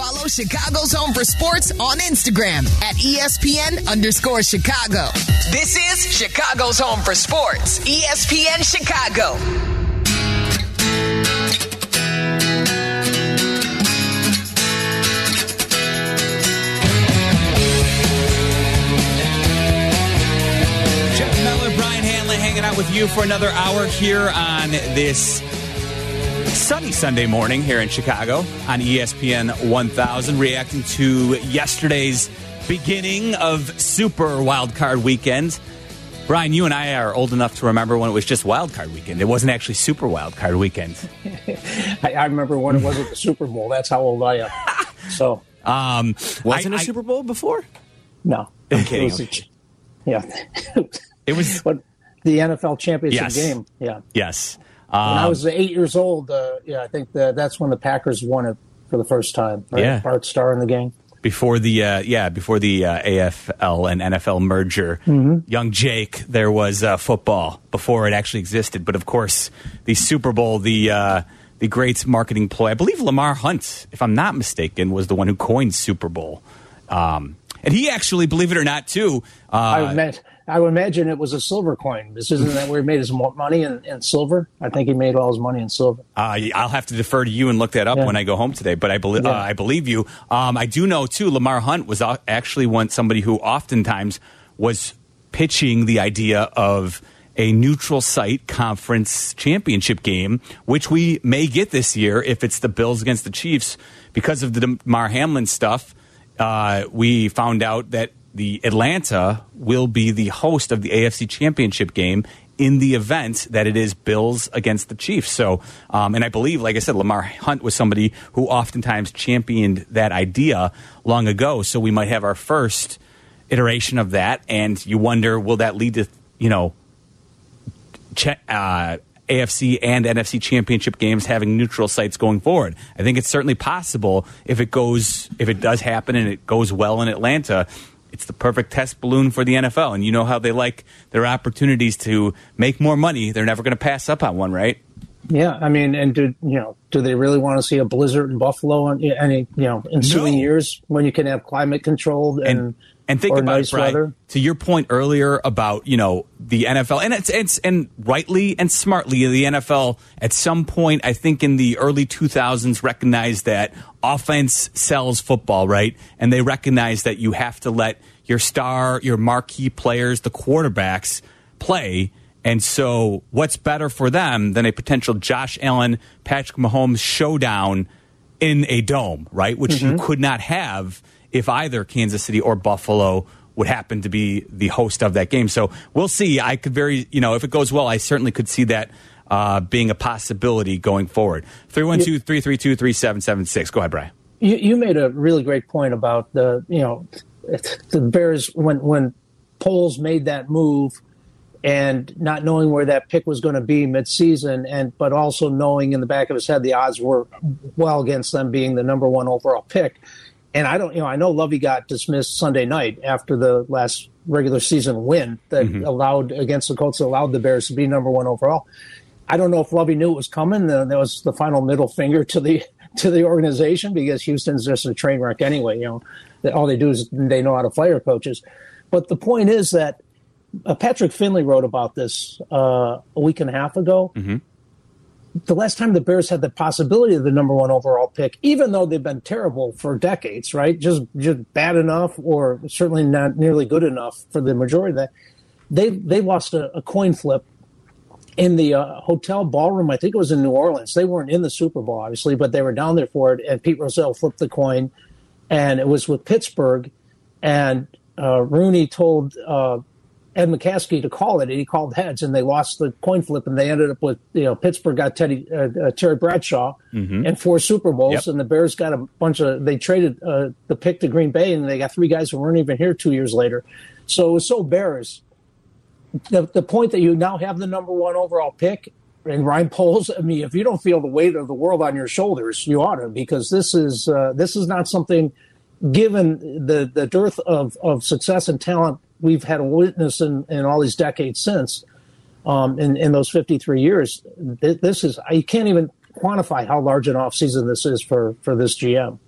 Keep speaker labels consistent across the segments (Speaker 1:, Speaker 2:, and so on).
Speaker 1: Follow Chicago's Home for Sports on Instagram at ESPN underscore Chicago. This is Chicago's Home for Sports, ESPN Chicago.
Speaker 2: Jeff Meller, Brian Hanley hanging out with you for another hour here on this sunny Sunday morning here in Chicago on ESPN 1000, reacting to yesterday's beginning of Super Wild Card Weekend. Brian, you and I are old enough to remember when it was just Wild Card Weekend. It wasn't actually Super Wild Card Weekend.
Speaker 3: I, I remember when it wasn't the Super Bowl. That's how old I am. So
Speaker 2: Um,
Speaker 4: Wasn't
Speaker 2: I-
Speaker 4: a
Speaker 2: I-
Speaker 4: Super Bowl before?
Speaker 3: no,
Speaker 2: I'm kidding.
Speaker 3: It a yeah,
Speaker 2: It was
Speaker 3: but the NFL championship
Speaker 2: Yes.
Speaker 3: game. Yeah,
Speaker 2: yes.
Speaker 3: When I
Speaker 2: Um,
Speaker 3: was eight years old. Uh, yeah, I think that that's when the Packers won it for the first time. Right?
Speaker 2: Yeah.
Speaker 3: Bart Starr in the game.
Speaker 2: before the uh, yeah before the uh, AFL and NFL merger. Young Jake, there was uh, football before it actually existed, but of course the Super Bowl, the uh, the great marketing ploy. I believe Lamar Hunt, if I'm not mistaken, was the one who coined Super Bowl. Um, and he actually, believe it or not, too.
Speaker 3: I
Speaker 2: Uh,
Speaker 3: would, ma- I would imagine it was a silver coin. This isn't that where he made his mo- money in, in silver. I think he made all his money in silver.
Speaker 2: Uh, I'll have to defer to you and look that up
Speaker 3: Yeah.
Speaker 2: when I go home today. But I believe uh, I believe you. Um, I do know too. Lamar Hunt was actually one somebody who oftentimes was pitching the idea of a neutral site conference championship game, which we may get this year if it's the Bills against the Chiefs because of the Damar Hamlin stuff. Uh, we found out that the Atlanta will be the host of the AFC Championship game in the event that it is Bills against the Chiefs. So, um, and I believe, like I said, Lamar Hunt was somebody who oftentimes championed that idea long ago. So we might have our first iteration of that, and you wonder, will that lead to you know uh, AFC and NFC championship games having neutral sites going forward. I think it's certainly possible if it goes, if it does happen and it goes well in Atlanta. It's the perfect test balloon for the NFL, and you know how they like their opportunities to make more money. They're never going to pass up on one, right?
Speaker 3: Yeah, I mean, and do you know? Do they really want to see a blizzard in Buffalo in any you know ensuing
Speaker 2: No.
Speaker 3: years when you can have climate controlled and
Speaker 2: and and think about
Speaker 3: nice
Speaker 2: it, Brian,
Speaker 3: weather?
Speaker 2: to your point earlier about you know the NFL and it's it's and rightly and smartly the NFL at some point I think in the early 2000s recognized that offense sells football right and they recognized that you have to let your star your marquee players the quarterbacks play and so what's better for them than a potential Josh Allen Patrick Mahomes showdown in a dome, right? Which mm-hmm. you could not have if either Kansas City or Buffalo would happen to be the host of that game. So we'll see. I could very, you know, if it goes well, I certainly could see that uh, being a possibility going forward. 312 332 3776. Go ahead, Brian.
Speaker 3: You, you made a really great point about the you know the Bears when when Poles made that move and not knowing where that pick was going to be midseason and but also knowing in the back of his head the odds were well against them being the number one overall pick. And I don't you know I know Lovie got dismissed Sunday night after the last regular season win that allowed against the Colts that allowed the Bears to be number one overall. I don't know if Lovie knew it was coming. That that was the final middle finger to the to the organization because Houston's just a train wreck anyway. You know, all they do is they know how to fire coaches. But the point is that uh, Patrick Finley wrote about this uh, a week and a half ago. The last time the Bears had the possibility of the number one overall pick, even though they've been terrible for decades, right? Just just bad enough, or certainly not nearly good enough for the majority of that. They they lost a, a coin flip in the uh, hotel ballroom. I think it was in New Orleans. They weren't in the Super Bowl, obviously, but they were down there for it. And Pete Rozelle flipped the coin, and it was with Pittsburgh. And uh, Rooney told uh, Ed McCaskey to call it, and he called heads, and they lost the coin flip, and they ended up with you know Pittsburgh got Teddy uh, uh, Terry Bradshaw and four Super Bowls,
Speaker 2: Yep.
Speaker 3: and the Bears got a bunch of. They traded uh, the pick to Green Bay, and they got three guys who weren't even here two years later. So it was so Bears the, the point that you now have the number one overall pick and Ryan Poles, I mean, if you don't feel the weight of the world on your shoulders, you ought to, because this is uh, this is not something. Given the the dearth of, of success and talent we've had a witness in, in all these decades since, um, in in those fifty three years, this is you can't even quantify how large an offseason this is for for this GM.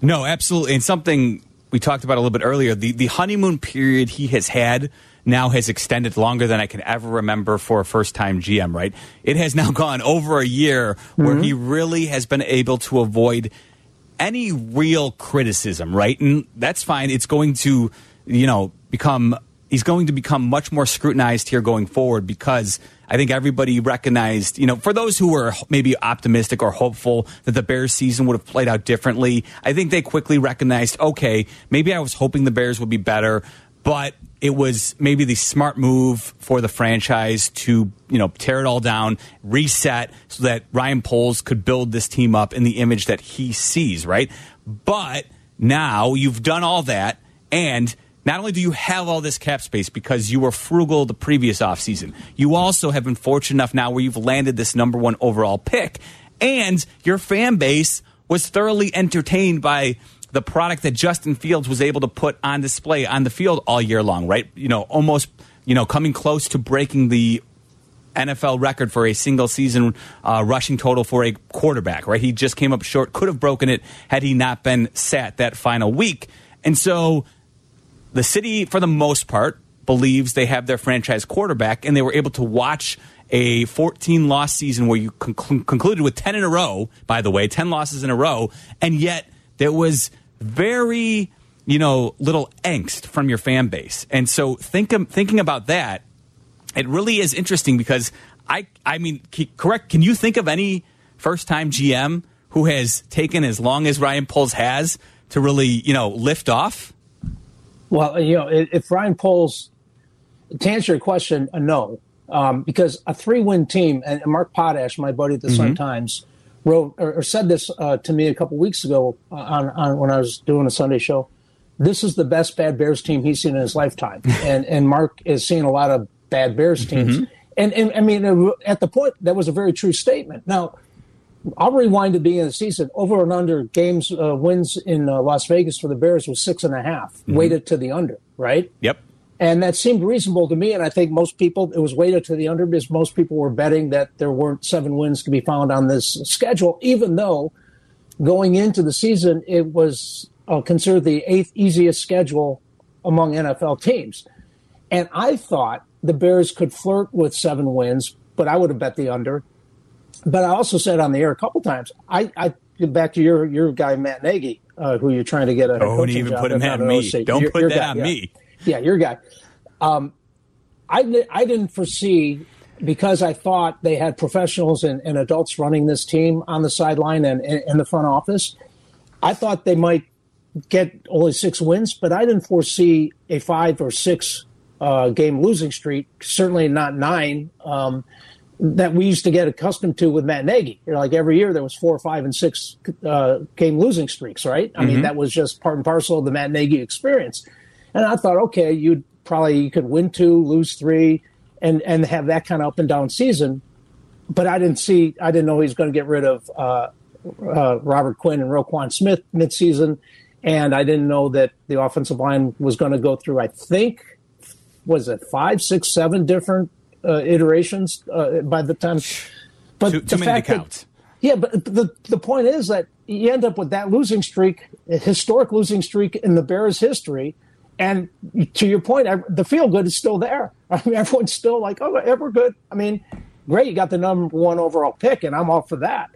Speaker 2: No, absolutely. And something we talked about a little bit earlier the, the honeymoon period he has had now has extended longer than I can ever remember for a first time GM, right? It has now gone over a year where mm-hmm. he really has been able to avoid any real criticism, right? And that's fine. It's going to, you know, become he's going to become much more scrutinized here going forward because I think everybody recognized, you know, for those who were maybe optimistic or hopeful that the Bears season would have played out differently, I think they quickly recognized, okay, maybe I was hoping the Bears would be better, but it was maybe the smart move for the franchise to, you know, tear it all down, reset so that Ryan Poles could build this team up in the image that he sees, right? But now you've done all that and not only do you have all this cap space because you were frugal the previous offseason, you also have been fortunate enough now where you've landed this number one overall pick, and your fan base was thoroughly entertained by the product that Justin Fields was able to put on display on the field all year long, right? You know, almost, you know, coming close to breaking the NFL record for a single season uh, rushing total for a quarterback, right? He just came up short, could have broken it had he not been sat that final week. And so the city, for the most part, believes they have their franchise quarterback, and they were able to watch a 14 loss season where you conc- concluded with 10 in a row, by the way, 10 losses in a row, and yet there was very, you know, little angst from your fan base. And so think, thinking about that, it really is interesting because I, I mean, correct, can you think of any first time GM who has taken as long as Ryan Poles has to really, you know, lift off?
Speaker 3: Well, you know, if Ryan Poles, to answer your question, no, um, because a three-win team, and Mark Potash, my buddy at the mm-hmm. Sun Times, wrote or, or said this uh, to me a couple weeks ago uh, on, on when I was doing a Sunday show. This is the best bad Bears team he's seen in his lifetime, and and Mark is seeing a lot of bad Bears teams. Mm-hmm. And, and I mean, at the point, that was a very true statement. Now, I'll rewind to the beginning of the season. Over and under games uh, wins in uh, Las Vegas for the Bears was six and a half, mm-hmm. weighted to the under, right?
Speaker 2: Yep.
Speaker 3: And that seemed reasonable to me. And I think most people, it was weighted to the under because most people were betting that there weren't seven wins to be found on this schedule, even though going into the season, it was uh, considered the eighth easiest schedule among NFL teams. And I thought the Bears could flirt with seven wins, but I would have bet the under. But I also said on the air a couple times, I, I back to your your guy Matt Nagy, uh, who you're trying to get a Oh,
Speaker 2: don't even put him on me. Don't your, put your that guy, on
Speaker 3: yeah.
Speaker 2: me.
Speaker 3: Yeah, your guy. Um, I I didn't foresee because I thought they had professionals and, and adults running this team on the sideline and in the front office. I thought they might get only six wins, but I didn't foresee a five or six uh, game losing streak. Certainly not nine. Um, that we used to get accustomed to with Matt Nagy. You know, like every year there was four, five, and six uh, game losing streaks, right? I mm-hmm. mean, that was just part and parcel of the Matt Nagy experience. And I thought, okay, you'd probably you could win two, lose three, and and have that kind of up and down season. But I didn't see, I didn't know he was going to get rid of uh, uh, Robert Quinn and Roquan Smith midseason, and I didn't know that the offensive line was going to go through. I think was it five, six, seven different iterations uh, by the time.
Speaker 2: But too, too many to count. That,
Speaker 3: yeah, but the the point is that you end up with that losing streak, historic losing streak in the Bears' history. And to your point, the feel good is still there. I mean, everyone's still like, "Oh, we're good." I mean, great, you got the number one overall pick, and I'm all for that.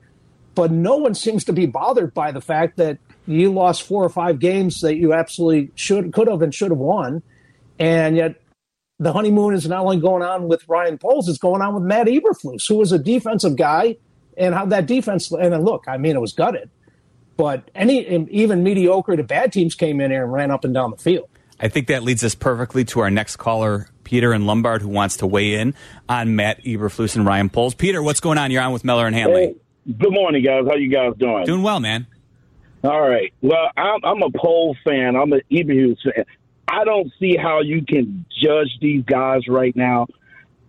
Speaker 3: But no one seems to be bothered by the fact that you lost four or five games that you absolutely should, could have, and should have won, and yet the honeymoon is not only going on with Ryan Poles, it's going on with Matt Eberflus, who was a defensive guy, and how that defense. And look, I mean, it was gutted, but any even mediocre to bad teams came in here and ran up and down the field.
Speaker 2: I think that leads us perfectly to our next caller, Peter and Lombard, who wants to weigh in on Matt Eberflus and Ryan Poles. Peter, what's going on? You're on with Miller and Hanley.
Speaker 4: Hey, good morning, guys. How you guys doing?
Speaker 2: Doing well, man.
Speaker 4: All right. Well, I'm, I'm a Poles fan. I'm an Eberflus fan. I don't see how you can judge these guys right now.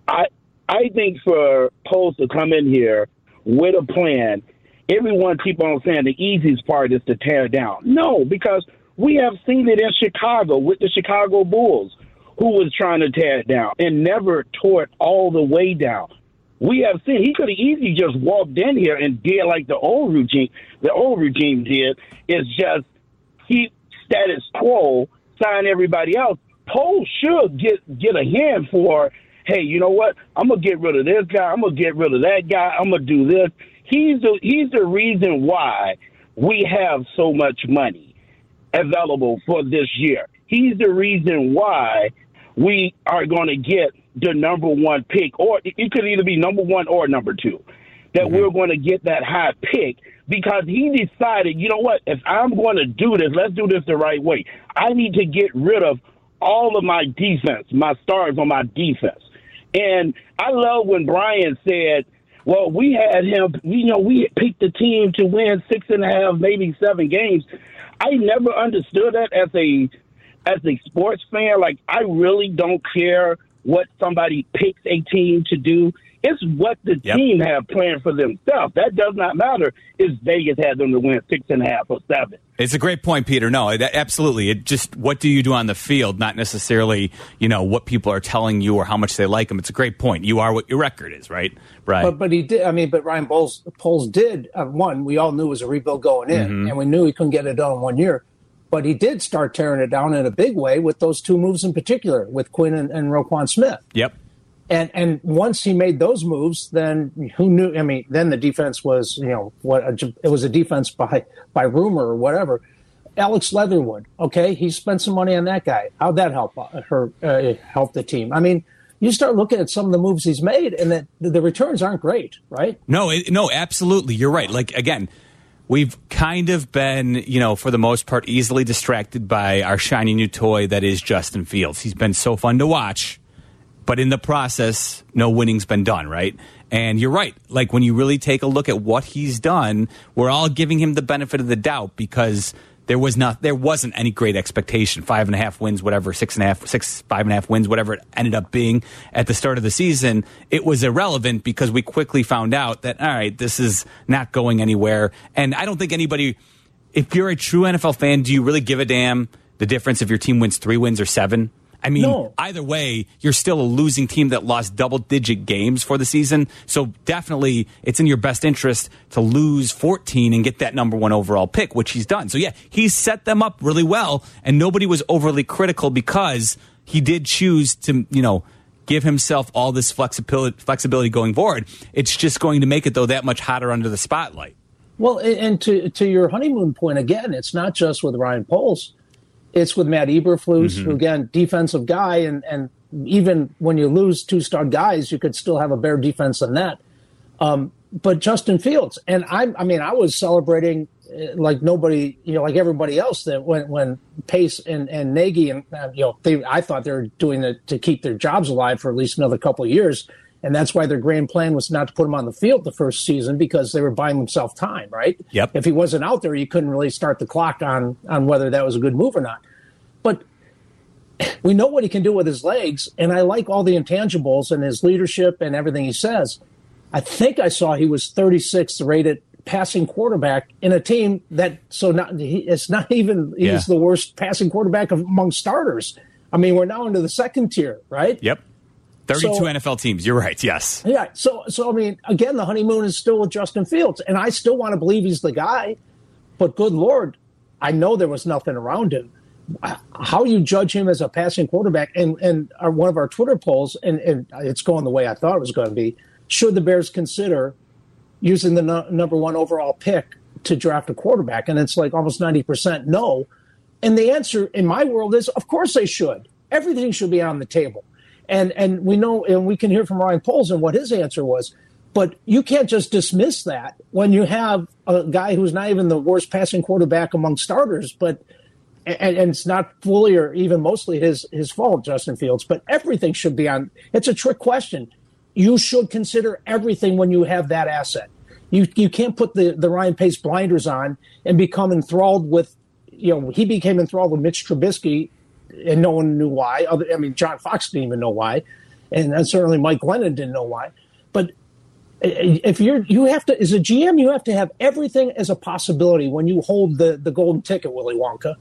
Speaker 4: I I think for Poles to come in here with a plan, everyone keep on saying the easiest part is to tear down. No, because we have seen it in Chicago with the Chicago Bulls, who was trying to tear it down and never tore it all the way down. We have seen he could have easily just walked in here and did like the old regime, the old regime did, is just keep status quo, sign everybody else. Poles should get get a hand for. Hey, you know what? I'm gonna get rid of this guy. I'm gonna get rid of that guy. I'm gonna do this. He's the he's the reason why we have so much money available for this year. He's the reason why we are going to get the number one pick, or it could either be number one or number two. That mm-hmm. we're going to get that high pick because he decided, you know what? If I'm going to do this, let's do this the right way. I need to get rid of all of my defense, my stars on my defense. And I love when Brian said, well, we had him, you know, we picked the team to win six and a half, maybe seven games. I never understood that as a as a sports fan. Like I really don't care what somebody picks a team to do. It's what the yep. team have planned for themselves. That does not matter if Vegas had them to win six and a half or seven.
Speaker 2: It's a great point, Peter. No, it, absolutely. It just what do you do on the field, not necessarily you know what people are telling you or how much they like them. It's a great point. You are what your record is, right? Right.
Speaker 3: But but he did. I mean, but Ryan Poles, Poles did uh, one. We all knew it was a rebuild going in, mm-hmm. and we knew he couldn't get it done in one year. But he did start tearing it down in a big way with those two moves in particular, with Quinn and, and Roquan Smith.
Speaker 2: Yep.
Speaker 3: And and once he made those moves, then who knew? I mean, then the defense was you know what a, it was a defense by by rumor or whatever. Alex Leatherwood, okay, he spent some money on that guy. How'd that help uh, her uh, help the team? I mean, you start looking at some of the moves he's made, and that the returns aren't great, right?
Speaker 2: No, it, no, absolutely, you're right. Like again, we've kind of been, you know, for the most part, easily distracted by our shiny new toy that is Justin Fields. He's been so fun to watch, but in the process, no winning's been done, right? And you're right. Like when you really take a look at what he's done, we're all giving him the benefit of the doubt because there was not there wasn't any great expectation. Five and a half wins, whatever, six and a half, six, five and a half wins, whatever it ended up being at the start of the season. It was irrelevant because we quickly found out that all right, this is not going anywhere. And I don't think anybody if you're a true NFL fan, do you really give a damn the difference if your team wins three wins or seven? I mean, no. either way, you're still a losing team that lost double digit games for the season. So definitely it's in your best interest to lose 14 and get that number one overall pick, which he's done. So yeah, he's set them up really well and nobody was overly critical because he did choose to, you know, give himself all this flexibility, flexibility going forward. It's just going to make it though that much hotter under the spotlight.
Speaker 3: Well, and to to your honeymoon point again, it's not just with Ryan Poles it's with Matt Eberflus, mm-hmm. who again defensive guy, and and even when you lose two star guys, you could still have a better defense than that. Um, but Justin Fields, and I, I mean, I was celebrating uh, like nobody, you know, like everybody else that when when Pace and and Nagy and uh, you know they, I thought they were doing it to keep their jobs alive for at least another couple of years. And that's why their grand plan was not to put him on the field the first season because they were buying themselves time, right?
Speaker 2: Yep.
Speaker 3: If he wasn't out there, you couldn't really start the clock on on whether that was a good move or not. But we know what he can do with his legs, and I like all the intangibles and his leadership and everything he says. I think I saw he was 36th rated passing quarterback in a team that so not he, it's not even he's yeah. the worst passing quarterback among starters. I mean, we're now into the second tier, right?
Speaker 2: Yep. 32 so, NFL teams. You're right. Yes.
Speaker 3: Yeah. So, so I mean, again, the honeymoon is still with Justin Fields, and I still want to believe he's the guy. But good lord, I know there was nothing around him. How you judge him as a passing quarterback, and and our, one of our Twitter polls, and, and it's going the way I thought it was going to be. Should the Bears consider using the no, number one overall pick to draft a quarterback? And it's like almost ninety percent no. And the answer in my world is, of course they should. Everything should be on the table. And and we know and we can hear from Ryan Poles what his answer was. But you can't just dismiss that when you have a guy who's not even the worst passing quarterback among starters, but and, and, it's not fully or even mostly his his fault, Justin Fields. But everything should be on. It's a trick question. You should consider everything when you have that asset. You you can't put the the Ryan Pace blinders on and become enthralled with. You know, he became enthralled with Mitch Trubisky and no one knew why. Other, I mean, John Fox didn't even know why, and certainly Mike Glennon didn't know why. But eh, eh, if you're you have to as a GM, you have to have everything as a possibility when you hold the the golden ticket, Willy Wonka.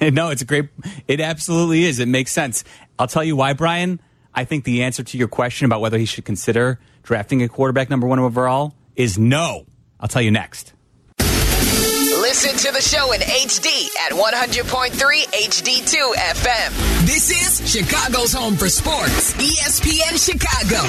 Speaker 2: no, it's a great. It absolutely is. It makes sense. I'll tell you why, Brian. I think the answer to your question about whether he should consider drafting a quarterback number one overall is no. I'll tell you next
Speaker 1: Listen to the show in HD at 100.3 HD2 FM. This is Chicago's home for sports, ESPN Chicago.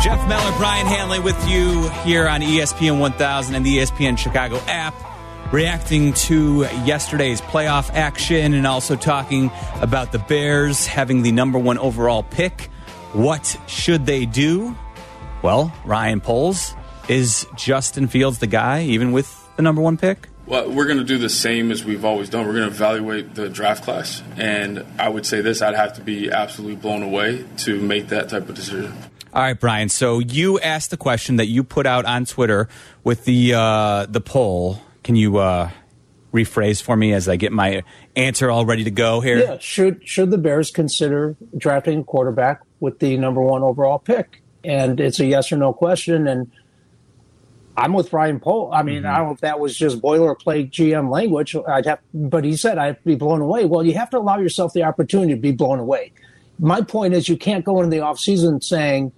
Speaker 2: Jeff Meller, Brian Hanley with you here on ESPN 1000 and the ESPN Chicago app, reacting to yesterday's playoff action and also talking about the Bears having the number one overall pick. What should they do? Well, Ryan Poles, is Justin Fields the guy, even with the number one pick?
Speaker 5: Well, we're going to do the same as we've always done. We're going to evaluate the draft class. And I would say this I'd have to be absolutely blown away to make that type of decision.
Speaker 2: All right, Brian. So you asked the question that you put out on Twitter with the uh, the poll. Can you uh, rephrase for me as I get my answer all ready to go here?
Speaker 3: Yeah. Should should the Bears consider drafting a quarterback with the number one overall pick? And it's a yes or no question. And I'm with Ryan Poles. I mean, mm-hmm. I don't know if that was just boilerplate GM language. I'd have, but he said I'd be blown away. Well, you have to allow yourself the opportunity to be blown away. My point is, you can't go into the offseason saying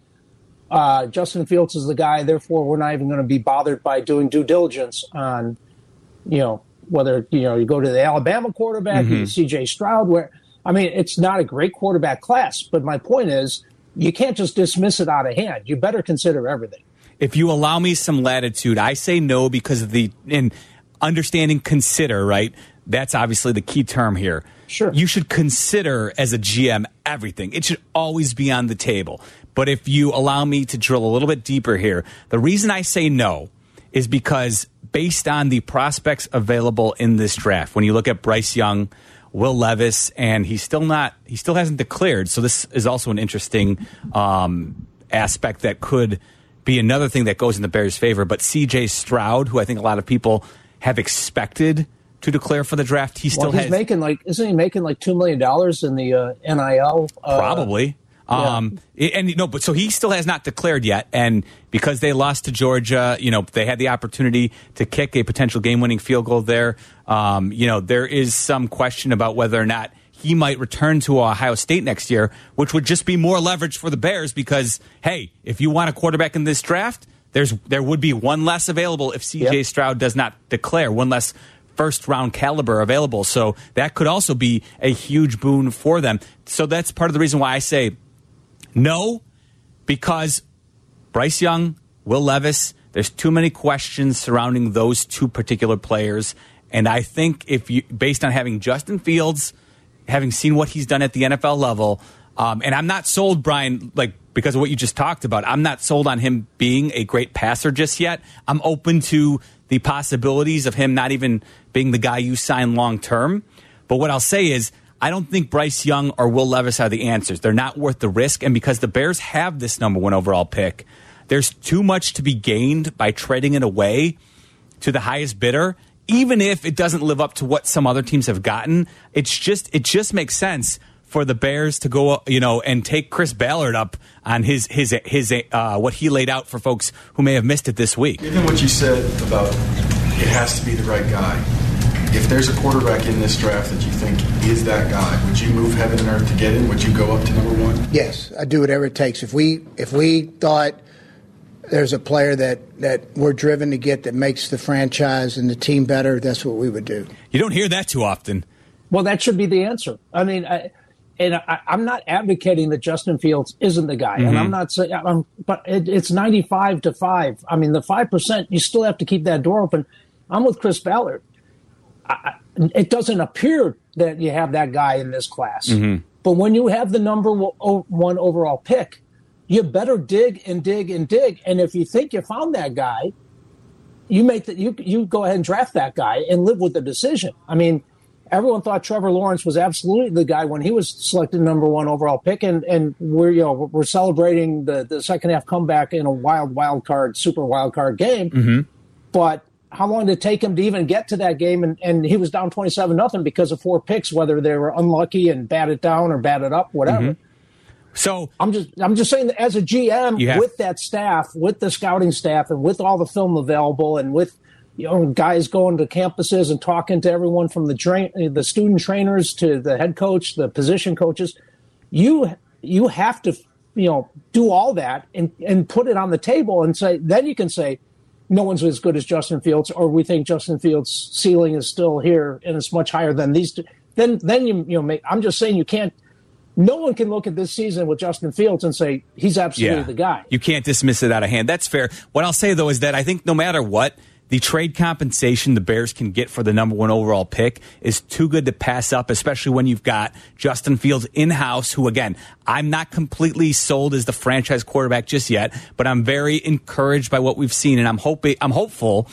Speaker 3: uh, Justin Fields is the guy. Therefore, we're not even going to be bothered by doing due diligence on, you know, whether you know you go to the Alabama quarterback, mm-hmm. C.J. Stroud. Where I mean, it's not a great quarterback class, but my point is, you can't just dismiss it out of hand. You better consider everything.
Speaker 2: If you allow me some latitude, I say no because of the in understanding consider right. That's obviously the key term here.
Speaker 3: Sure.
Speaker 2: You should consider as a GM everything. It should always be on the table. But if you allow me to drill a little bit deeper here, the reason I say no is because based on the prospects available in this draft, when you look at Bryce Young, Will Levis, and he's still not, he still hasn't declared. So this is also an interesting um, aspect that could be another thing that goes in the Bears' favor. But C.J. Stroud, who I think a lot of people have expected to declare for the draft, he still
Speaker 3: well, he's
Speaker 2: has,
Speaker 3: making like isn't he making like two million dollars in the uh, NIL?
Speaker 2: Uh, probably. Um, yeah. and no, but so he still has not declared yet. And because they lost to Georgia, you know, they had the opportunity to kick a potential game winning field goal there. Um, you know, there is some question about whether or not he might return to Ohio State next year, which would just be more leverage for the Bears because, hey, if you want a quarterback in this draft, there's there would be one less available if CJ yep. Stroud does not declare, one less first round caliber available. So that could also be a huge boon for them. So that's part of the reason why I say no, because Bryce Young, Will Levis, there's too many questions surrounding those two particular players. And I think if you, based on having Justin Fields, having seen what he's done at the NFL level, um, and I'm not sold, Brian, like because of what you just talked about. I'm not sold on him being a great passer just yet. I'm open to the possibilities of him not even being the guy you sign long term. But what I'll say is, I don't think Bryce Young or Will Levis are the answers. They're not worth the risk. And because the Bears have this number one overall pick, there's too much to be gained by trading it away to the highest bidder. Even if it doesn't live up to what some other teams have gotten, it's just it just makes sense for the Bears to go, you know, and take Chris Ballard up on his his his uh, what he laid out for folks who may have missed it this week.
Speaker 6: Given what you said about it has to be the right guy, if there's a quarterback in this draft that you think is that guy, would you move heaven and earth to get him? Would you go up to number one?
Speaker 7: Yes, I do whatever it takes. If we if we thought there's a player that that we're driven to get that makes the franchise and the team better, that's what we would do.
Speaker 2: You don't hear that too often.
Speaker 3: Well, that should be the answer. I mean, I, and I, am not advocating that Justin Fields isn't the guy, mm-hmm. and I'm not saying, I'm, but it, it's 95 to five. I mean, the five percent you still have to keep that door open. I'm with Chris Ballard. I, it doesn't appear that you have that guy in this class. Mm-hmm. But when you have the number one overall pick, you better dig and dig and dig. And if you think you found that guy, you make that you you go ahead and draft that guy and live with the decision. I mean, everyone thought Trevor Lawrence was absolutely the guy when he was selected number one overall pick, and and we're you know we're celebrating the the second half comeback in a wild wild card super wild card game, mm-hmm. but how long did it take him to even get to that game? And, and he was down 27 nothing because of four picks, whether they were unlucky and batted down or batted up, whatever. Mm-hmm.
Speaker 2: So
Speaker 3: I'm just I'm just saying that as a GM have- with that staff, with the scouting staff, and with all the film available, and with you know guys going to campuses and talking to everyone from the train the student trainers to the head coach, the position coaches, you you have to you know do all that and and put it on the table and say then you can say no one's as good as Justin Fields or we think Justin Fields ceiling is still here and it's much higher than these two then then you you know make I'm just saying you can't no one can look at this season with Justin Fields and say he's absolutely the guy.
Speaker 2: You can't dismiss it out of hand. That's fair. What I'll say though is that I think no matter what the trade compensation the Bears can get for the number one overall pick is too good to pass up, especially when you've got Justin Fields in house, who, again, I'm not completely sold as the franchise quarterback just yet, but I'm very encouraged by what we've seen. And I'm hoping, I'm hopeful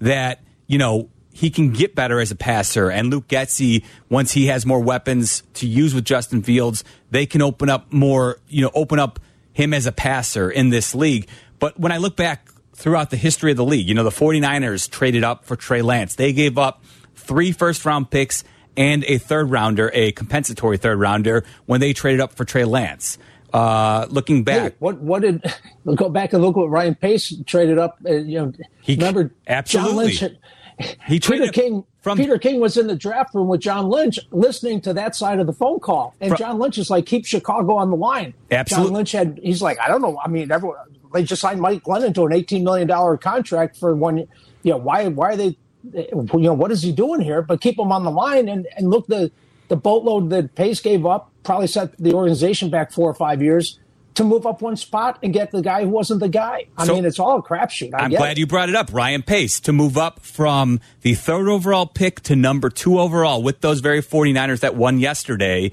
Speaker 2: that, you know, he can get better as a passer. And Luke Getsy, once he has more weapons to use with Justin Fields, they can open up more, you know, open up him as a passer in this league. But when I look back throughout the history of the league. You know, the 49ers traded up for Trey Lance. They gave up three first round picks and a third rounder, a compensatory third rounder, when they traded up for Trey Lance. Uh, looking back,
Speaker 3: hey, what what did go back and look what Ryan Pace traded up? Uh, you know, he, remember
Speaker 2: absolutely.
Speaker 3: John Lynch he Peter King. From, Peter King was in the draft room with John Lynch, listening to that side of the phone call, and from, John Lynch is like, "Keep Chicago on the line."
Speaker 2: Absolutely.
Speaker 3: John Lynch had. He's like, "I don't know. I mean, everyone, they just signed Mike Glennon to an eighteen million dollar contract for one. You know why? Why are they? You know what is he doing here? But keep him on the line and and look the the boatload that Pace gave up probably set the organization back four or five years to move up one spot and get the guy who wasn't the guy. I so, mean, it's all a crapshoot.
Speaker 2: I'm glad
Speaker 3: it.
Speaker 2: you brought it up. Ryan Pace to move up from the third overall pick to number two overall with those very 49ers that won yesterday.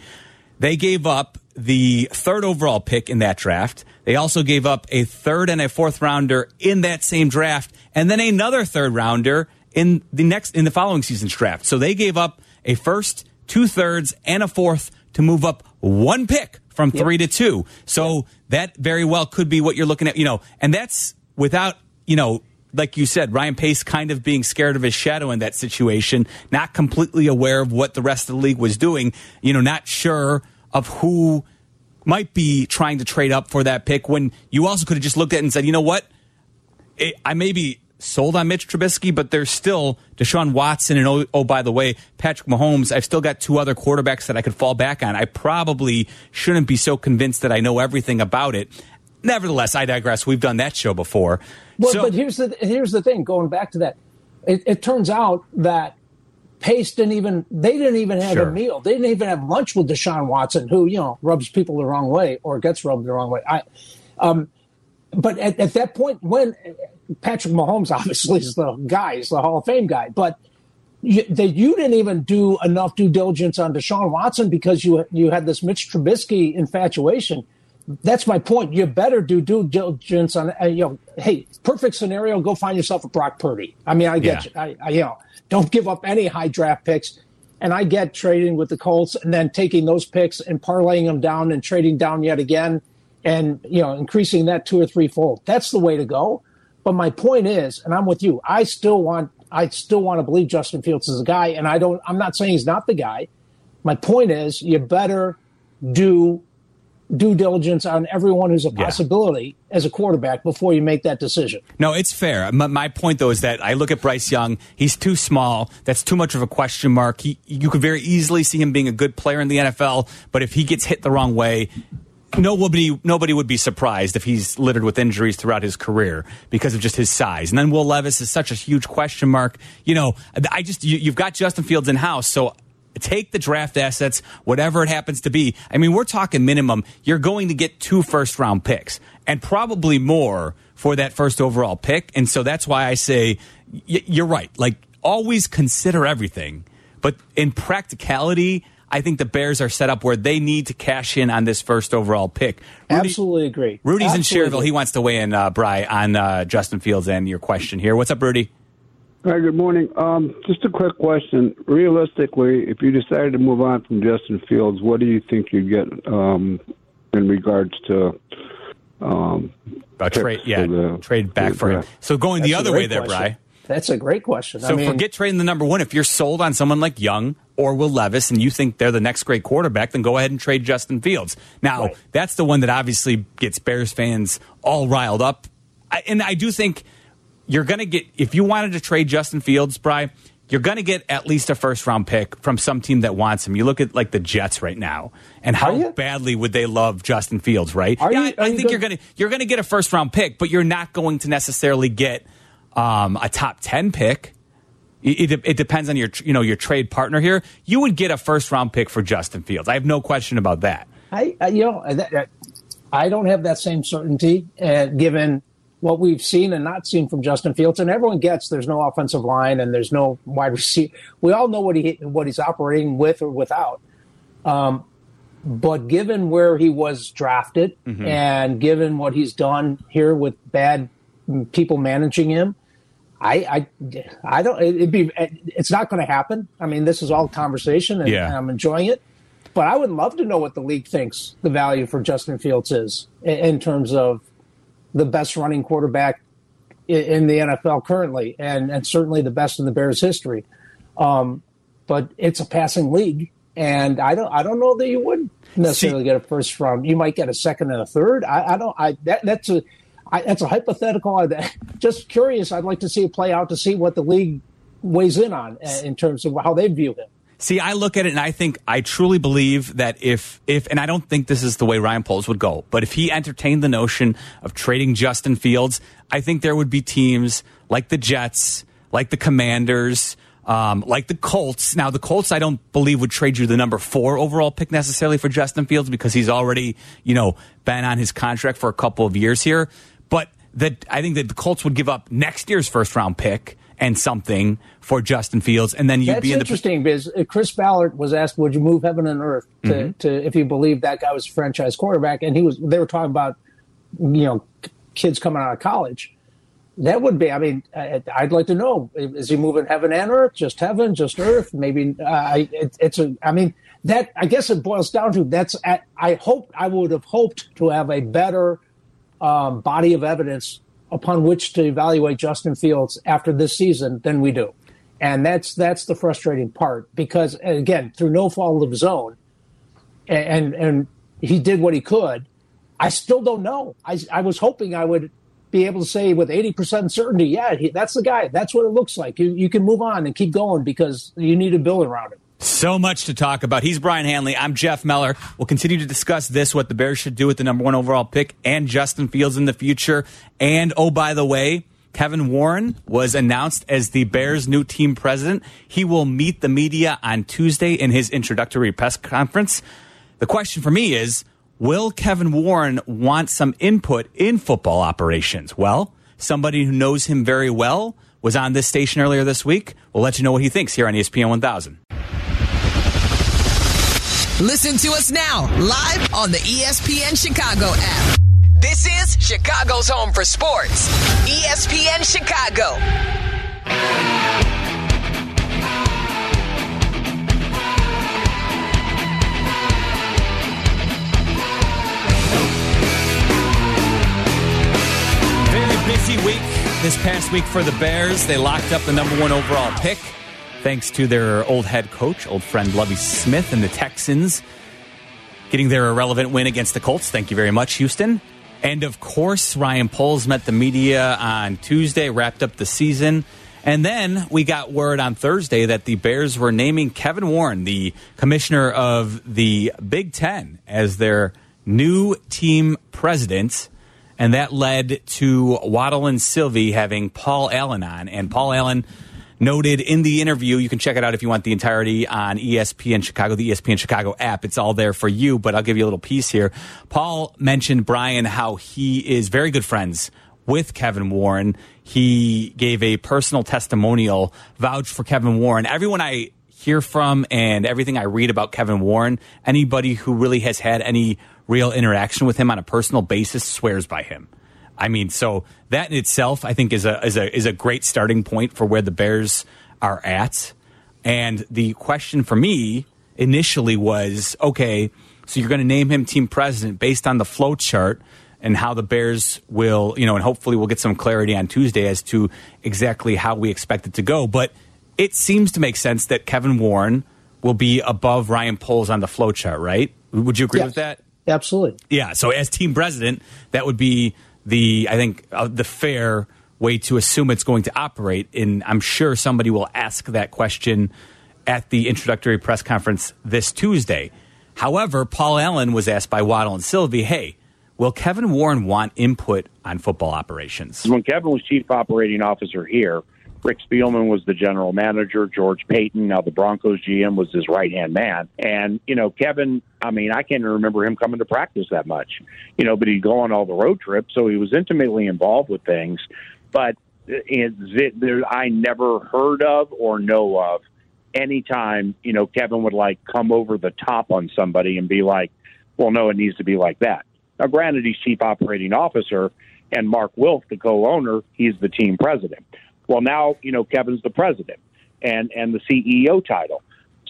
Speaker 2: They gave up the third overall pick in that draft. They also gave up a third and a fourth rounder in that same draft, and then another third rounder in the next in the following season's draft. So they gave up a first, two thirds, and a fourth to move up one pick from yep. three to two. So yep. that very well could be what you're looking at, you know, and that's without, you know, like you said, Ryan Pace kind of being scared of his shadow in that situation, not completely aware of what the rest of the league was doing, you know, not sure of who might be trying to trade up for that pick when you also could have just looked at it and said, you know what? It, I may be sold on Mitch Trubisky, but there's still Deshaun Watson and oh, oh, by the way, Patrick Mahomes. I've still got two other quarterbacks that I could fall back on. I probably shouldn't be so convinced that I know everything about it. Nevertheless, I digress. We've done that show before.
Speaker 3: Well, so, but here's the here's the thing. Going back to that, it, it turns out that Pace didn't even they didn't even have sure. a meal. They didn't even have lunch with Deshaun Watson, who you know rubs people the wrong way or gets rubbed the wrong way. I, um, but at, at that point, when Patrick Mahomes obviously is the guy, he's the Hall of Fame guy, but you, that you didn't even do enough due diligence on Deshaun Watson because you you had this Mitch Trubisky infatuation. That's my point. You better do due diligence on uh, you know. Hey, perfect scenario. Go find yourself a Brock Purdy. I mean, I get yeah. you. I, I, you know don't give up any high draft picks. And I get trading with the Colts and then taking those picks and parlaying them down and trading down yet again and you know increasing that two or three fold. That's the way to go. But my point is, and I'm with you, I still want I still want to believe Justin Fields is a guy, and I don't I'm not saying he's not the guy. My point is you better do due diligence on everyone who's a possibility yeah. as a quarterback before you make that decision.
Speaker 2: No, it's fair. My, my, point, though, is that I look at Bryce Young. He's too small. That's too much of a question mark. He, you could very easily see him being a good player in the NFL, but if he gets hit the wrong way, nobody nobody would be surprised if he's littered with injuries throughout his career because of just his size. And then Will Levis is such a huge question mark. You know, I just you, have got Justin Fields in house, so take the draft assets, whatever it happens to be. I mean, we're talking minimum. You're going to get two first round picks and probably more for that first overall pick. And so that's why I say you're right. Like, always consider everything. But in practicality, I think the Bears are set up where they need to cash in on this first overall pick.
Speaker 3: Rudy, Absolutely agree.
Speaker 2: Rudy's
Speaker 3: Absolutely.
Speaker 2: in Schererville. He wants to weigh in, uh, Bry, on uh, Justin Fields and your question here. What's up, Rudy?
Speaker 8: Hi, good morning. Um, just a quick question. Realistically, if you decided to move on from Justin Fields, what do you think you'd get um, in regards to um,
Speaker 2: a trade? Yeah, the, trade back for him. So going That's the other way there, Bry.
Speaker 3: That's a great question.
Speaker 2: So
Speaker 3: I mean,
Speaker 2: forget trading the number one. If you're sold on someone like Young or Will Levis and you think they're the next great quarterback, then go ahead and trade Justin Fields. Now, right. that's the one that obviously gets Bears fans all riled up. I, and I do think – you're going to get if you wanted to trade Justin Fields, Bry, you're going to get at least a first round pick from some team that wants him. You look at like the Jets right now, and how badly would they love Justin Fields, right?
Speaker 3: Are
Speaker 2: yeah,
Speaker 3: you-
Speaker 2: I, I
Speaker 3: you
Speaker 2: think
Speaker 3: go-
Speaker 2: you're going to you're going to get a first round pick, but you're not going to necessarily get um, a top ten pick. It, it, it depends on your you know your trade partner here. You would get a first round pick for Justin Fields. I have no question about that.
Speaker 3: I, I you know that, that- I don't have that same certainty, uh, given what we've seen and not seen from Justin Fields. And everyone gets there's no offensive line and there's no wide receiver. We all know what he what he's operating with or without. Um, but given where he was drafted and given what he's done here with bad people managing him, I, I, I don't. It'd be. It's not going to happen. I mean, this is all conversation, and,
Speaker 2: Yeah.
Speaker 3: and I'm enjoying it. But I would love to know what the league thinks the value for Justin Fields is in, in terms of the best running quarterback in, in the NFL currently, and and certainly the best in the Bears' history. Um, but it's a passing league, and I don't. I don't know that you would necessarily get a first round. You might get a second and a third. I, I don't. I that, that's a. I, that's a hypothetical. I, just curious. I'd like to see it play out to see what the league weighs in on in terms of how they view him.
Speaker 2: See, I look at it and I think I truly believe that if if and I don't think this is the way Ryan Poles would go, but if he entertained the notion of trading Justin Fields, I think there would be teams like the Jets, like the Commanders, um, like the Colts. Now, the Colts, I don't believe would trade you the number four overall pick necessarily for Justin Fields because he's already, you know, been on his contract for a couple of years here. But that I think that the Colts would give up next year's first round pick and something for Justin Fields, and then you'd
Speaker 3: That's
Speaker 2: be in the
Speaker 3: interesting because uh, Chris Ballard was asked, "Would you move heaven and earth to,
Speaker 2: Mm-hmm.
Speaker 3: to if you believe that guy was a franchise quarterback?" And he was. They were talking about, you know, kids coming out of college. That would be. I mean, I'd like to know: is he moving heaven and earth, just heaven, just earth? Maybe uh, I- it, it's a. I mean, that I guess it boils down to that's. At, I hope I would have hoped to have a better um, body of evidence upon which to evaluate Justin Fields after this season than we do. And that's that's the frustrating part because again, through no fault of his own, and and he did what he could. I still don't know. I I was hoping I would be able to say with eighty percent certainty, yeah, he, that's the guy. That's what it looks like. You you can move on and keep going because you need to build around him.
Speaker 2: So much to talk about. He's Brian Hanley. I'm Jeff Meller. We'll continue to discuss this, what the Bears should do with the number one overall pick and Justin Fields in the future. And oh, by the way, Kevin Warren was announced as the Bears' new team president. He will meet the media on Tuesday in his introductory press conference. The question for me is Will Kevin Warren want some input in football operations? Well, somebody who knows him very well was on this station earlier this week. We'll let you know what he thinks here on ESPN 1000.
Speaker 1: Listen to us now, live on the ESPN Chicago app. This is Chicago's home for sports. ESPN Chicago.
Speaker 2: Very busy week this past week for the Bears. They locked up the number one overall pick thanks to their old head coach, old friend Lovie Smith, and the Texans getting their irrelevant win against the Colts. Thank you very much, Houston. And of course, Ryan Poles met the media on Tuesday, wrapped up the season. And then we got word on Thursday that the Bears were naming Kevin Warren, the commissioner of the Big Ten, as their new team president. And that led to Waddle and Sylvie having Paul Allen on. And Paul Allen noted in the interview, you can check it out if you want the entirety on ESPN Chicago, the ESPN Chicago app. It's all there for you, but I'll give you a little piece here. Paul mentioned, Brian, how he is very good friends with Kevin Warren. He gave a personal testimonial, vouched for Kevin Warren. Everyone I hear from and everything I read about Kevin Warren, anybody who really has had any real interaction with him on a personal basis swears by him. I mean, so that in itself, I think, is a is a is a great starting point for where the Bears are at. And the question for me initially was, okay, so you're going to name him team president based on the flow chart and how the Bears will, you know, and hopefully we'll get some clarity on Tuesday as to exactly how we expect it to go. But it seems to make sense that Kevin Warren will be above Ryan Poles on the flow chart, right? Would you agree
Speaker 3: Yes.
Speaker 2: with that?
Speaker 3: Absolutely.
Speaker 2: Yeah. So as team president, that would be the I think uh, the fair way to assume it's going to operate. And I'm sure somebody will ask that question at the introductory press conference this Tuesday. However, Paul Allen was asked by Waddle and Sylvie, hey, will Kevin Warren want input on football operations?
Speaker 9: When Kevin was chief operating officer here, Rick Spielman was the general manager. George Paton, now the Broncos GM, was his right hand man. And, you know, Kevin, I mean, I can't remember him coming to practice that much, you know, but he'd go on all the road trips. So he was intimately involved with things. But uh, it, there, I never heard of or know of anytime, you know, Kevin would like come over the top on somebody and be like, well, no, it needs to be like that. Now, granted, he's chief operating officer, and Mark Wilf, the co-owner, he's the team president. Well, now you know Kevin's the president and and the CEO title.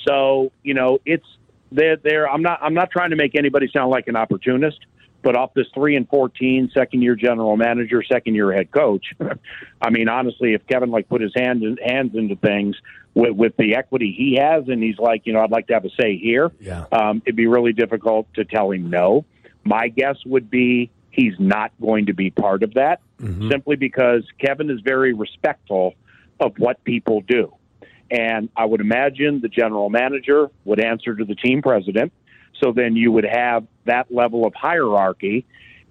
Speaker 9: So you know it's they're, they're I'm not I'm not trying to make anybody sound like an opportunist, but off this three and 14, second year general manager, second year head coach. I mean, honestly, if Kevin like put his hand in, hands into things with, with the equity he has, and he's like, you know, I'd like to have a say here.
Speaker 2: Yeah.
Speaker 9: Um, it'd be really difficult to tell him no. My guess would be he's not going to be part of that mm-hmm. simply because Kevin is very respectful of what people do. And I would imagine the general manager would answer to the team president. So then you would have that level of hierarchy.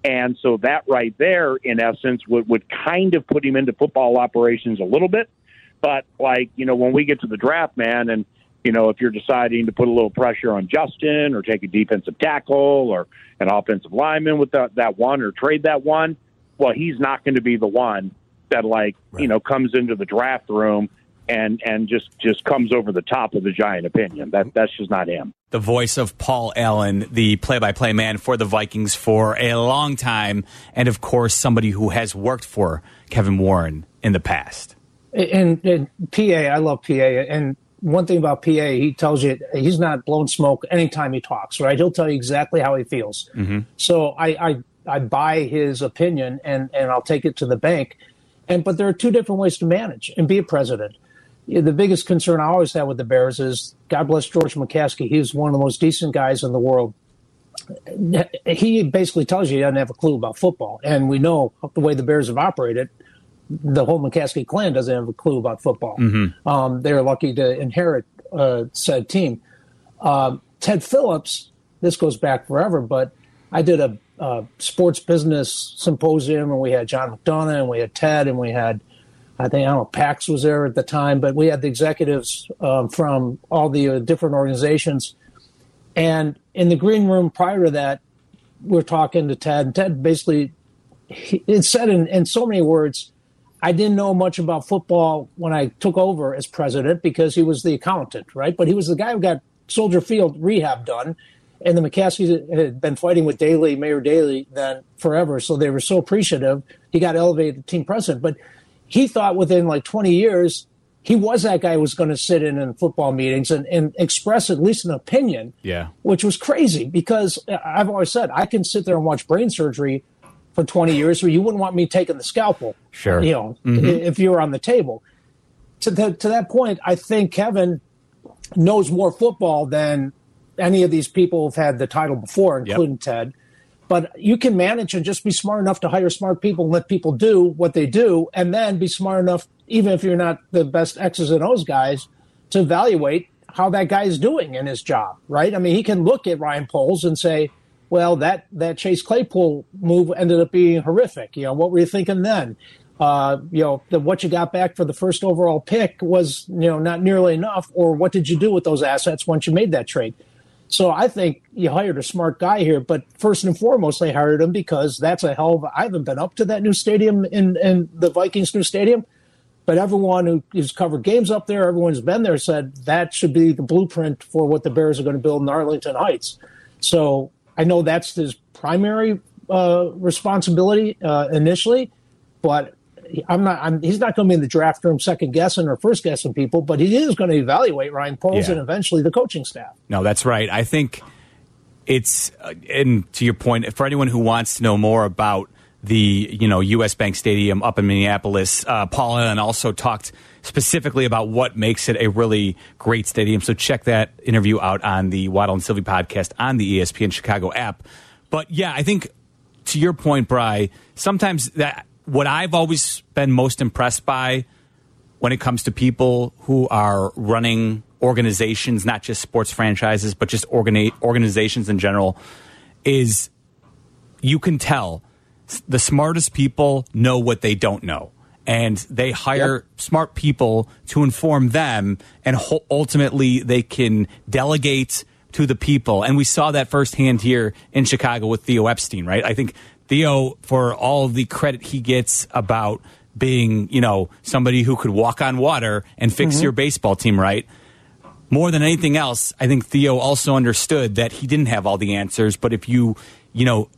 Speaker 9: And so that right there, in essence, would, would kind of put him into football operations a little bit. But like, you know, when we get to the draft, man, and you know, if you're deciding to put a little pressure on Justin or take a defensive tackle or an offensive lineman with that, that one or trade that one, well, he's not going to be the one that like, right. you know, comes into the draft room and and just just comes over the top of the giant opinion. That that's just not him.
Speaker 2: The voice of Paul Allen, the play-by-play man for the Vikings for a long time, and of course somebody who has worked for Kevin Warren in the past.
Speaker 3: And, and PA, I love PA, and one thing about PA, he tells you he's not blowing smoke anytime he talks, right? He'll tell you exactly how he feels. Mm-hmm. So I, I, I buy his opinion and, and I'll take it to the bank. And but there are two different ways to manage and be a president. The biggest concern I always had with the Bears is God bless George McCaskey. He was one of the most decent guys in the world. He basically tells you he doesn't have a clue about football, and we know the way the Bears have operated the whole McCaskey clan doesn't have a clue about football. Mm-hmm. Um, they're lucky to inherit uh, said team. Uh, Ted Phillips, this goes back forever, but I did a, a, sports business symposium, and we had John McDonough, and we had Ted, and we had, I think, I don't know, Pax was there at the time, but we had the executives um, from all the uh, different organizations. And in the green room prior to that, we're talking to Ted, and Ted basically, he, it said in, in so many words, I didn't know much about football when I took over as president because he was the accountant, right? But he was the guy who got Soldier Field rehab done. And the McCaskeys had been fighting with Daley, Mayor Daley, then forever. So they were so appreciative. He got elevated to team president. But he thought within like 20 years, he was that guy who was going to sit in in football meetings and, and express at least an opinion.
Speaker 2: Yeah.
Speaker 3: Which was crazy because uh, I've always said I can sit there and watch brain surgery for 20 years where you wouldn't want me taking the scalpel.
Speaker 2: Sure.
Speaker 3: You know, mm-hmm. if you were on the table. To, the, to that point, I think Kevin knows more football than any of these people who've had the title before, including yep. Ted. But you can manage and just be smart enough to hire smart people and let people do what they do, and then be smart enough, even if you're not the best X's and O's guys, to evaluate how that guy is doing in his job, right? I mean, he can look at Ryan Poles and say, well, that, that Chase Claypool move ended up being horrific. You know, what were you thinking then? Uh, you know, the, what you got back for the first overall pick was, you know, not nearly enough. Or what did you do with those assets once you made that trade? So I think you hired a smart guy here, but first and foremost, they hired him because that's a hell of. I haven't been up to that new stadium in, in the Vikings' new stadium, but everyone who has covered games up there, everyone who's been there said that should be the blueprint for what the Bears are going to build in Arlington Heights. So I know that's his primary uh, responsibility uh, initially, but I'm not. I'm, he's not going to be in the draft room second guessing or first guessing people, but he is going to evaluate Ryan Poles yeah. and eventually the coaching staff.
Speaker 2: No, that's right. I think it's uh, and to your point, for anyone who wants to know more about the you know U.S. Bank Stadium up in Minneapolis, uh, Paul Allen also talked specifically about what makes it a really great stadium. So check that interview out on the Waddle and Silvy podcast on the ESPN Chicago app. But yeah, I think to your point, Bry, sometimes that what I've always been most impressed by when it comes to people who are running organizations, not just sports franchises, but just organi- organizations in general, is you can tell the smartest people know what they don't know. And they hire yep. smart people to inform them, and ho- ultimately they can delegate to the people. And we saw that firsthand here in Chicago with Theo Epstein, right? I think Theo, for all the credit he gets about being, you know, somebody who could walk on water and fix mm-hmm. your baseball team, right? More than anything else, I think Theo also understood that he didn't have all the answers, but if you, you know,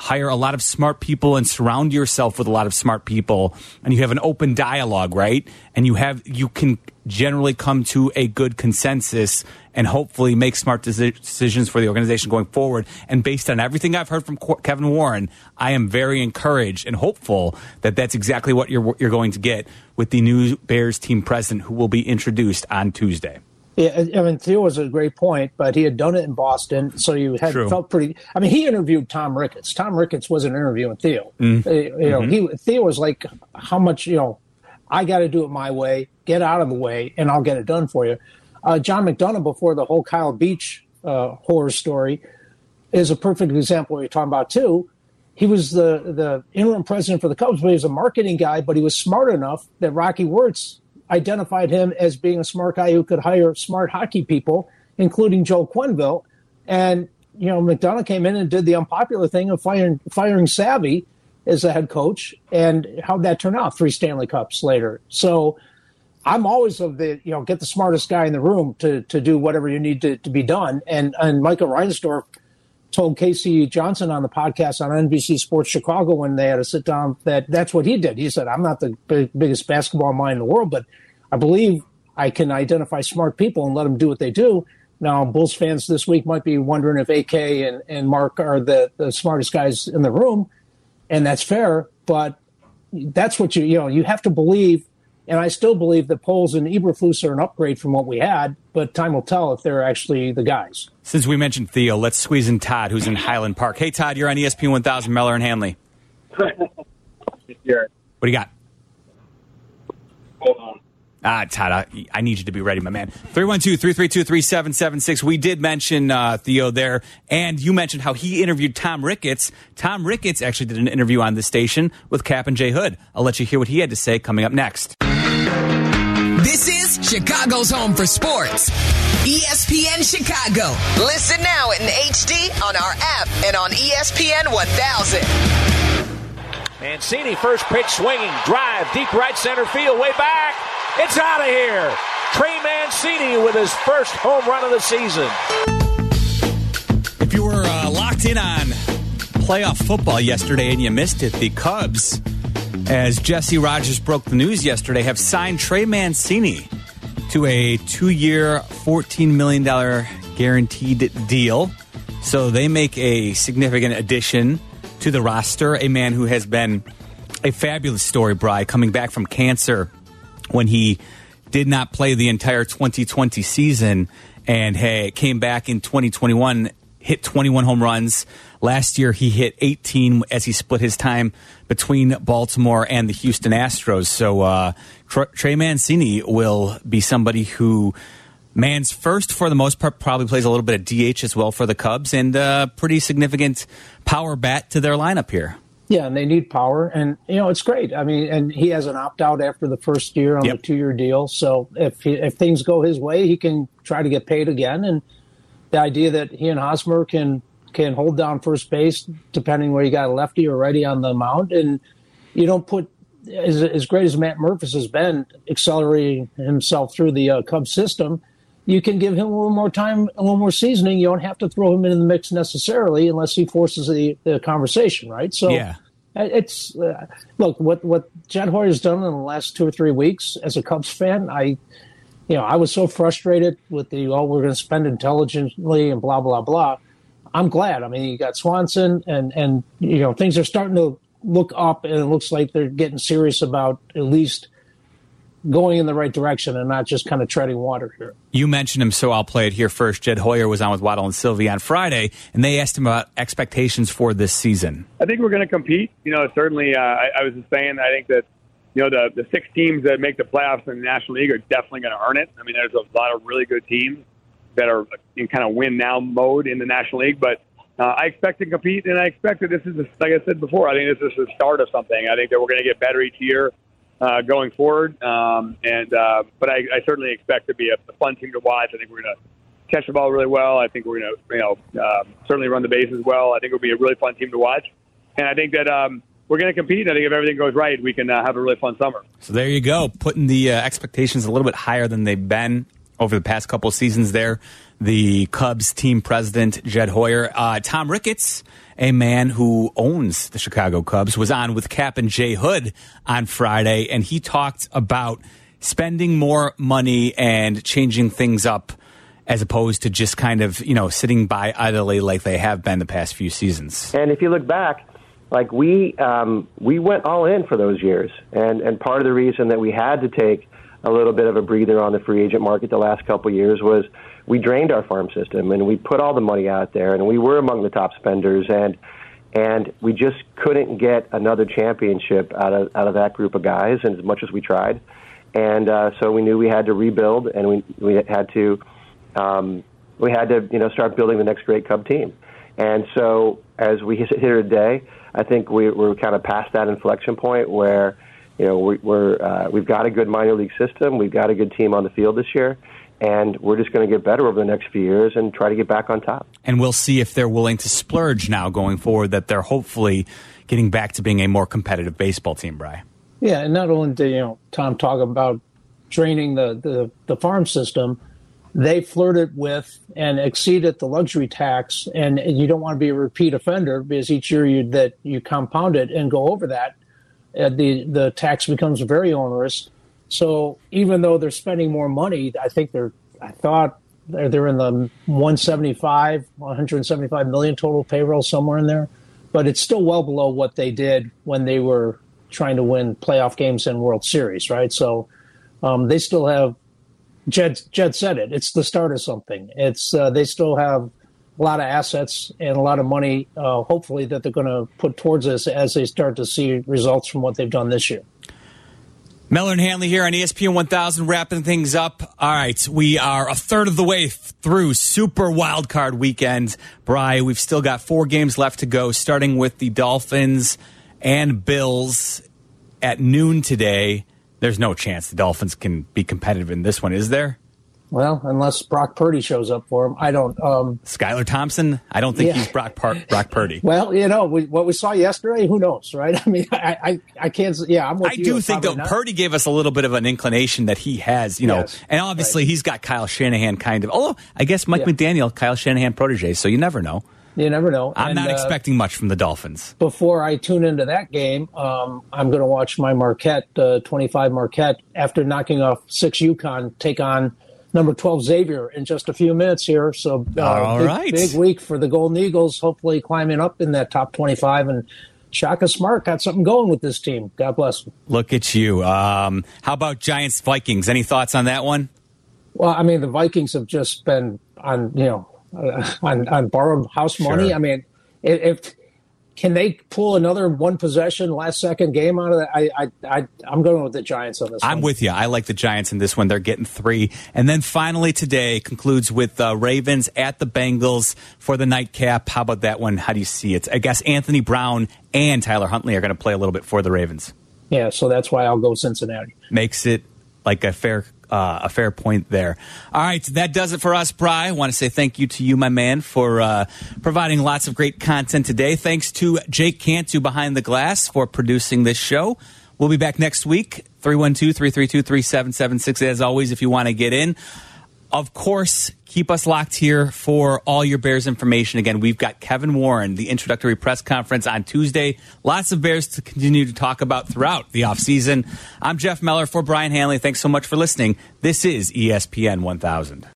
Speaker 2: hire a lot of smart people and surround yourself with a lot of smart people and you have an open dialogue, right? And you have you can generally come to a good consensus and hopefully make smart decisions for the organization going forward. And based on everything I've heard from Kevin Warren, I am very encouraged and hopeful that that's exactly what you're you're going to get with the new Bears team president who will be introduced on Tuesday.
Speaker 3: Yeah, I mean, Theo was a great point, but he had done it in Boston, so you had True. felt pretty. I mean, he interviewed Tom Ricketts. Tom Ricketts wasn't interviewing Theo. Mm. Uh, you know, mm-hmm. he Theo was like, "How much? You know, I got to do it my way. Get out of the way, and I'll get it done for you." Uh, John McDonough, before the whole Kyle Beach uh, horror story, is a perfect example. What you're talking about too. He was the the interim president for the Cubs, but he was a marketing guy. But he was smart enough that Rocky Wirtz identified him as being a smart guy who could hire smart hockey people, including Joel Quenneville. And, you know, McDonough came in and did the unpopular thing of firing, firing Savvy as the head coach. And how'd that turn out? Three Stanley Cups later. So I'm always of the, you know, get the smartest guy in the room to, to do whatever you need to, to be done. And, and Michael Reinsdorf told K.C. Johnson on the podcast on NBC Sports Chicago when they had a sit down that that's what he did. He said, I'm not the big, biggest basketball mind in the world, but I believe I can identify smart people and let them do what they do. Now, Bulls fans this week might be wondering if AK and, and Mark are the, the smartest guys in the room, and that's fair, but that's what you, you know, you have to believe and I still believe that Poles and Eberflus are an upgrade from what we had, but time will tell if they're actually the guys.
Speaker 2: Since we mentioned Theo, let's squeeze in Todd, who's in Highland Park. Hey, Todd, you're on ESPN 1000, Mellor and Hanley. what do you got?
Speaker 10: Hold on.
Speaker 2: Ah, Todd, I, I, need you to be ready, my man. 312 332 3776. We did mention uh, Theo there, and you mentioned how he interviewed Tom Ricketts. Tom Ricketts actually did an interview on the station with Kap and Jay Hood. I'll let you hear what he had to say coming up next.
Speaker 1: This is Chicago's home for sports. ESPN Chicago. Listen now in HD on our app and on ESPN 1000.
Speaker 11: Mancini first pitch swinging, drive deep right center field, way back. It's out of here. Trey Mancini with his first home run of the season.
Speaker 2: If you were uh, locked in on playoff football yesterday and you missed it, the Cubs as Jesse Rogers broke the news yesterday, have signed Trey Mancini to a two year, $14 million guaranteed deal. So they make a significant addition to the roster. A man who has been a fabulous story, Bry, coming back from cancer when he did not play the entire 2020 season and hey, came back in 2021, hit 21 home runs Last year, he hit 18 as he split his time between Baltimore and the Houston Astros. So uh, Trey Mancini will be somebody who Man's first, for the most part, probably plays a little bit of DH as well for the Cubs, and uh, pretty significant power bat to their lineup here.
Speaker 3: Yeah, and they need power, and you know it's great. I mean, and he has an opt out after the first year on yep. the two year deal. So if he, if things go his way, he can try to get paid again. And the idea that he and Hosmer can can hold down first base depending where you got a lefty or righty on the mound, and you don't put as, as great as Matt Mervis has been accelerating himself through the uh, Cubs system. You can give him a little more time, a little more seasoning. You don't have to throw him in the mix necessarily, unless he forces the, the conversation, right? So, yeah. It's uh, look what what Jed Hoyer's done in the last two or three weeks as a Cubs fan. I, you know, I was so frustrated with the oh we're going to spend intelligently and blah blah blah I'm glad. I mean, you got Swanson, and and you know things are starting to look up, and it looks like they're getting serious about at least going in the right direction and not just kind of treading water here.
Speaker 2: You mentioned him, so I'll play it here first. Jed Hoyer was on with Waddle and Silvy on Friday, and they asked him about expectations for this season.
Speaker 12: I think we're going to compete. You know, certainly, uh, I, I was just saying, I think that, you know, the, the six teams that make the playoffs in the National League are definitely going to earn it. I mean, there's a lot of really good teams that are in kind of win now mode in the National League, but uh, I expect to compete, and I expect that this is, a, like I said before, I think this is the start of something. I think that we're going to get better each year uh, going forward. Um, and uh, but I, I certainly expect to be a, a fun team to watch. I think we're going to catch the ball really well. I think we're going to you know um, certainly run the bases well. I think it'll be a really fun team to watch. And I think that um, we're going to compete. I think if everything goes right, we can uh, have a really fun summer.
Speaker 2: So there you go, putting the uh, expectations a little bit higher than they've been over the past couple seasons. There, the Cubs team president Jed Hoyer, uh, Tom Ricketts a man who owns the Chicago Cubs, was on with Kap and Jay Hood on Friday, and he talked about spending more money and changing things up as opposed to just kind of, you know, sitting by idly like they have been the past few seasons.
Speaker 13: And if you look back, like we um, we went all in for those years, and and part of the reason that we had to take a little bit of a breather on the free agent market the last couple of years was we drained our farm system and we put all the money out there and we were among the top spenders and and we just couldn't get another championship out of out of that group of guys and as much as we tried. And uh, so we knew we had to rebuild and we we had to um, we had to you know start building the next great Cub team. And so as we sit here today I think we, we're kind of past that inflection point where you know we, we're uh, we've got a good minor league system we've got a good team on the field this year and we're just going to get better over the next few years and try to get back on top.
Speaker 2: And we'll see if they're willing to splurge now going forward, that they're hopefully getting back to being a more competitive baseball team, Bry.
Speaker 3: Yeah, and not only did you know Tom talk about draining the, the, the farm system, they flirted with and exceeded the luxury tax, and you don't want to be a repeat offender because each year you that you compound it and go over that, the the tax becomes very onerous so even though they're spending more money, I think they're, I thought they're, they're in the 175, 175 million total payroll, somewhere in there. But it's still well below what they did when they were trying to win playoff games and World Series, right? So um, they still have, Jed, Jed said it, it's the start of something. It's, uh, they still have a lot of assets and a lot of money, uh, hopefully, that they're going to put towards this as they start to see results from what they've done this year.
Speaker 2: Mellor and Hanley here on ESPN 1000, wrapping things up. All right, we are a third of the way through Super Wild Card Weekend. Bry, we've still got four games left to go, starting with the Dolphins and Bills at noon today. There's no chance the Dolphins can be competitive in this one, is there?
Speaker 3: Well, unless Brock Purdy shows up for him, I don't. Um,
Speaker 2: Skylar Thompson, I don't think yeah. he's Brock Par- Brock Purdy.
Speaker 3: well, you know we, what we saw yesterday. Who knows, right? I mean, I I, I can't. Yeah, I'm.
Speaker 2: I
Speaker 3: you,
Speaker 2: do think though
Speaker 3: not.
Speaker 2: Purdy gave us a little bit of an inclination that he has, you know,
Speaker 3: yes,
Speaker 2: and obviously right. he's got Kyle Shanahan kind of. Although I guess Mike yeah. McDaniel, Kyle Shanahan protege, so you never know.
Speaker 3: You never know.
Speaker 2: I'm
Speaker 3: and,
Speaker 2: not
Speaker 3: uh,
Speaker 2: expecting much from the Dolphins.
Speaker 3: Before I tune into that game, um, I'm going to watch my Marquette, uh, 25 Marquette, after knocking off six UConn, take on number 12 Xavier in just a few minutes here. So,
Speaker 2: uh, All
Speaker 3: big,
Speaker 2: right.
Speaker 3: big week for the Golden Eagles, hopefully climbing up in that top 25. And Shaka Smart got something going with this team. God bless him.
Speaker 2: Look at you. Um, how about Giants Vikings? Any thoughts on that one?
Speaker 3: Well, I mean, the Vikings have just been on, you know, uh, on, on borrowed house money.
Speaker 2: Sure.
Speaker 3: I mean, if can they pull another one possession last second game out of that? I, I, I I'm going with the Giants on this.
Speaker 2: I'm
Speaker 3: one.
Speaker 2: with you. I like the Giants in this one. They're getting three, and then finally today concludes with uh, Ravens at the Bengals for the nightcap. How about that one? How do you see it? I guess Anthony Brown and Tyler Huntley are going to play a little bit for the Ravens.
Speaker 3: Yeah, so that's why I'll go Cincinnati.
Speaker 2: Makes it like a fair uh, a fair point there. All right, that does it for us, Bry. I want to say thank you to you, my man, for uh, providing lots of great content today. Thanks to Jake Cantu behind the glass for producing this show. We'll be back next week, 312 332 3776. As always, if you want to get in. Of course, keep us locked here for all your Bears information. Again, we've got Kevin Warren, the introductory press conference on Tuesday. Lots of Bears to continue to talk about throughout the offseason. I'm Jeff Meller for Brian Hanley. Thanks so much for listening. This is ESPN 1000.